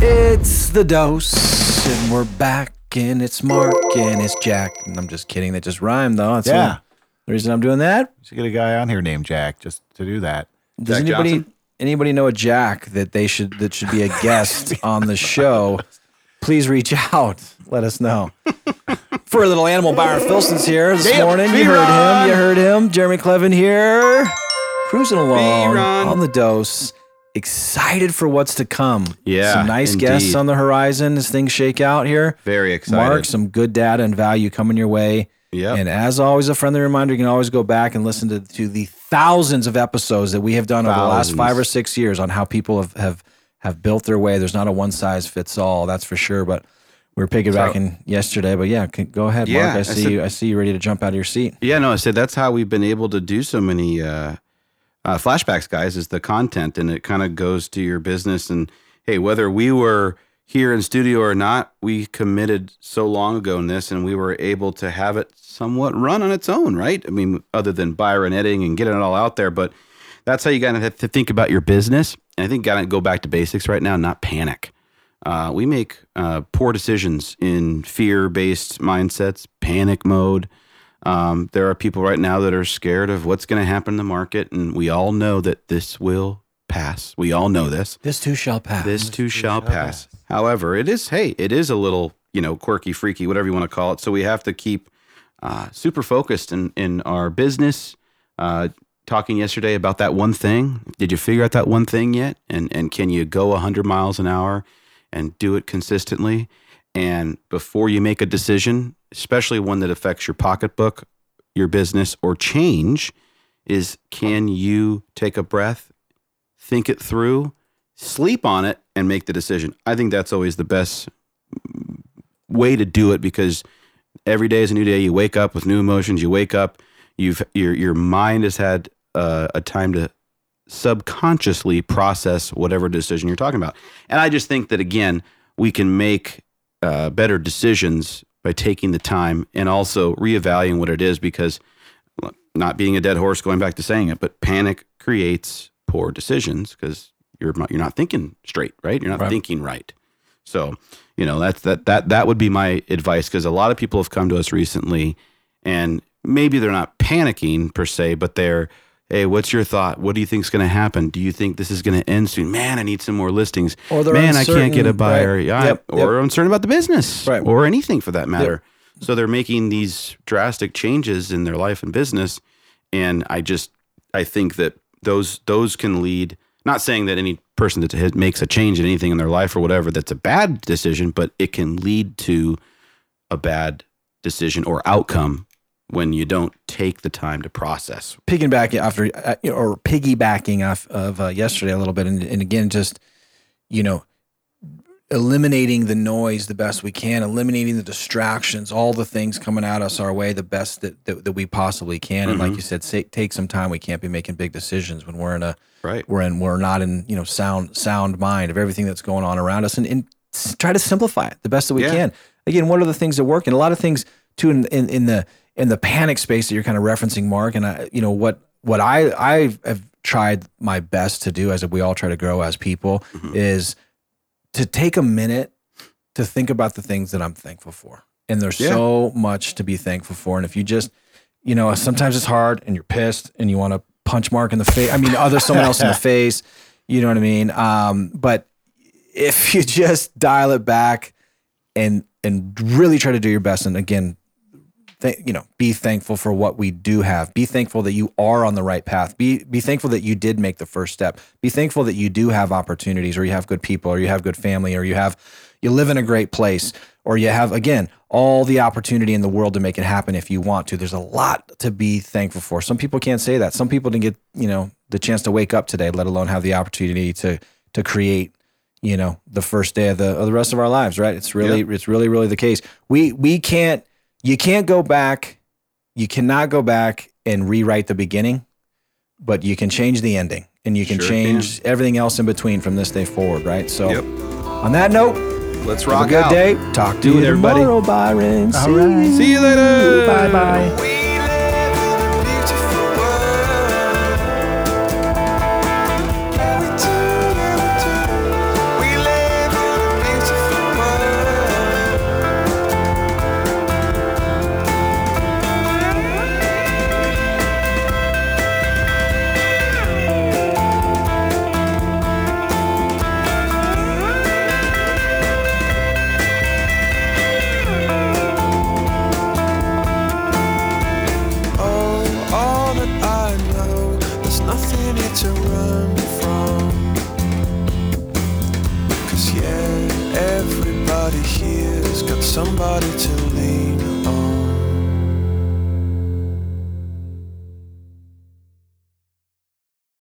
It's the dose, and we're back, and it's Mark, and it's Jack. And I'm just kidding. That just rhymed, though. That's Yeah. the reason I'm doing that. Should get a guy on here named Jack just to do that. Does Jack anybody Johnson? anybody know a Jack that they should that should be a guest on the show? Please reach out. Let us know. For a little animal, Byron Filson's here this Damn, morning. You heard B-Ron. him. You heard him. Jeremy Clevin here, cruising along B-Ron. on the dose. Excited for what's to come. Yeah, some nice indeed. guests on the horizon as things shake out here. Very excited. Mark, some good data and value coming your way. Yeah. And as always, a friendly reminder, you can always go back and listen to, to the thousands of episodes that we have done over the last five or six years on how people have, have, have built their way. There's not a one size fits all, that's for sure. But we were piggybacking yesterday. But yeah, can, go ahead, Yeah, Mark. I I see said- you. I see you ready to jump out of your seat. Yeah, no, I said that's how we've been able to do so many uh, uh, flashbacks, guys, is the content. And it kind of goes to your business. And hey, whether we were here in studio or not, we committed so long ago in this and we were able to have it somewhat run on its own, right? I mean, other than Byron editing and getting it all out there. But that's how you got to think about your business. And I think got to go back to basics right now, not panic. Uh, we make uh, poor decisions in fear based mindsets, panic mode. Um, there are people right now that are scared of what's going to happen in the market, and we all know that this will pass. We all know this. This too shall pass. This too shall pass. However, it is hey, it is a little you know quirky, freaky, whatever you want to call it. So we have to keep uh, super focused in in our business. Uh, talking yesterday about that one thing. Did you figure out that one thing yet? And and can you go hundred miles an hour and do it consistently? And before you make a decision, especially one that affects your pocketbook, your business, or change, is can you take a breath, think it through, sleep on it, and make the decision? I think that's always the best way to do it because every day is a new day. You wake up with new emotions. You wake up, you've your your mind has had uh, a time to subconsciously process whatever decision you're talking about. And I just think that again, we can make uh, better decisions by taking the time and also reevaluating what it is because not being a dead horse, going back to saying it, but panic creates poor decisions because you're not, you're not thinking straight, right? You're not Right. thinking right. So, you know, that's that that that would be my advice because a lot of people have come to us recently and maybe they're not panicking per se, but they're Hey, what's your thought? What do you think is going to happen? Do you think this is going to end soon? Man, I need some more listings. Or Man, I can't get a buyer. right. Yep, or uncertain about the business, Right. or anything for that matter. So they're making these drastic changes in their life and business, and I just I think that those those can lead. Not saying that any person that makes a change in anything in their life or whatever that's a bad decision, but it can lead to a bad decision or outcome when you don't take the time to process. piggybacking after uh, or piggybacking off of uh, yesterday a little bit, and, and again, just you know, eliminating the noise the best we can, eliminating the distractions, all the things coming at us our way the best that that, that we possibly can. And like you said, say, take some time. We can't be making big decisions when we're in a Right. we're in we're not in you know sound sound mind of everything that's going on around us, and, and try to simplify it the best that we Yeah. can. Again, what are the things that work? And a lot of things too in, in, in the in the panic space that you're kind of referencing, Mark. And I, you know what what I I have tried my best to do as we all try to grow as people is to take a minute to think about the things that I'm thankful for. And there's Yeah. so much to be thankful for. And if you just, you know, sometimes it's hard and you're pissed and you want to punch Mark in the face. I mean, other someone else in the face. You know what I mean? Um, but if you just dial it back and and really try to do your best, and again, th- you know, be thankful for what we do have. Be thankful that you are on the right path. Be be thankful that you did make the first step. Be thankful that you do have opportunities, or you have good people, or you have good family, or you have you live in a great place, or you have again all the opportunity in the world to make it happen if you want to. There's a lot to be thankful for. Some people can't say that. Some people didn't get you know the chance to wake up today, let alone have the opportunity to to create you know the first day of the of the rest of our lives right it's really it's really really the case we we can't you can't go back you cannot go back and rewrite the beginning but you can change the ending and you can Sure change everything else in between from this day forward right so Yep. on that note Let's have rock a good out. day talk to Do you it, everybody. tomorrow byron All right. See you later. bye bye to run from. Cause yeah, everybody here's got somebody to lean on.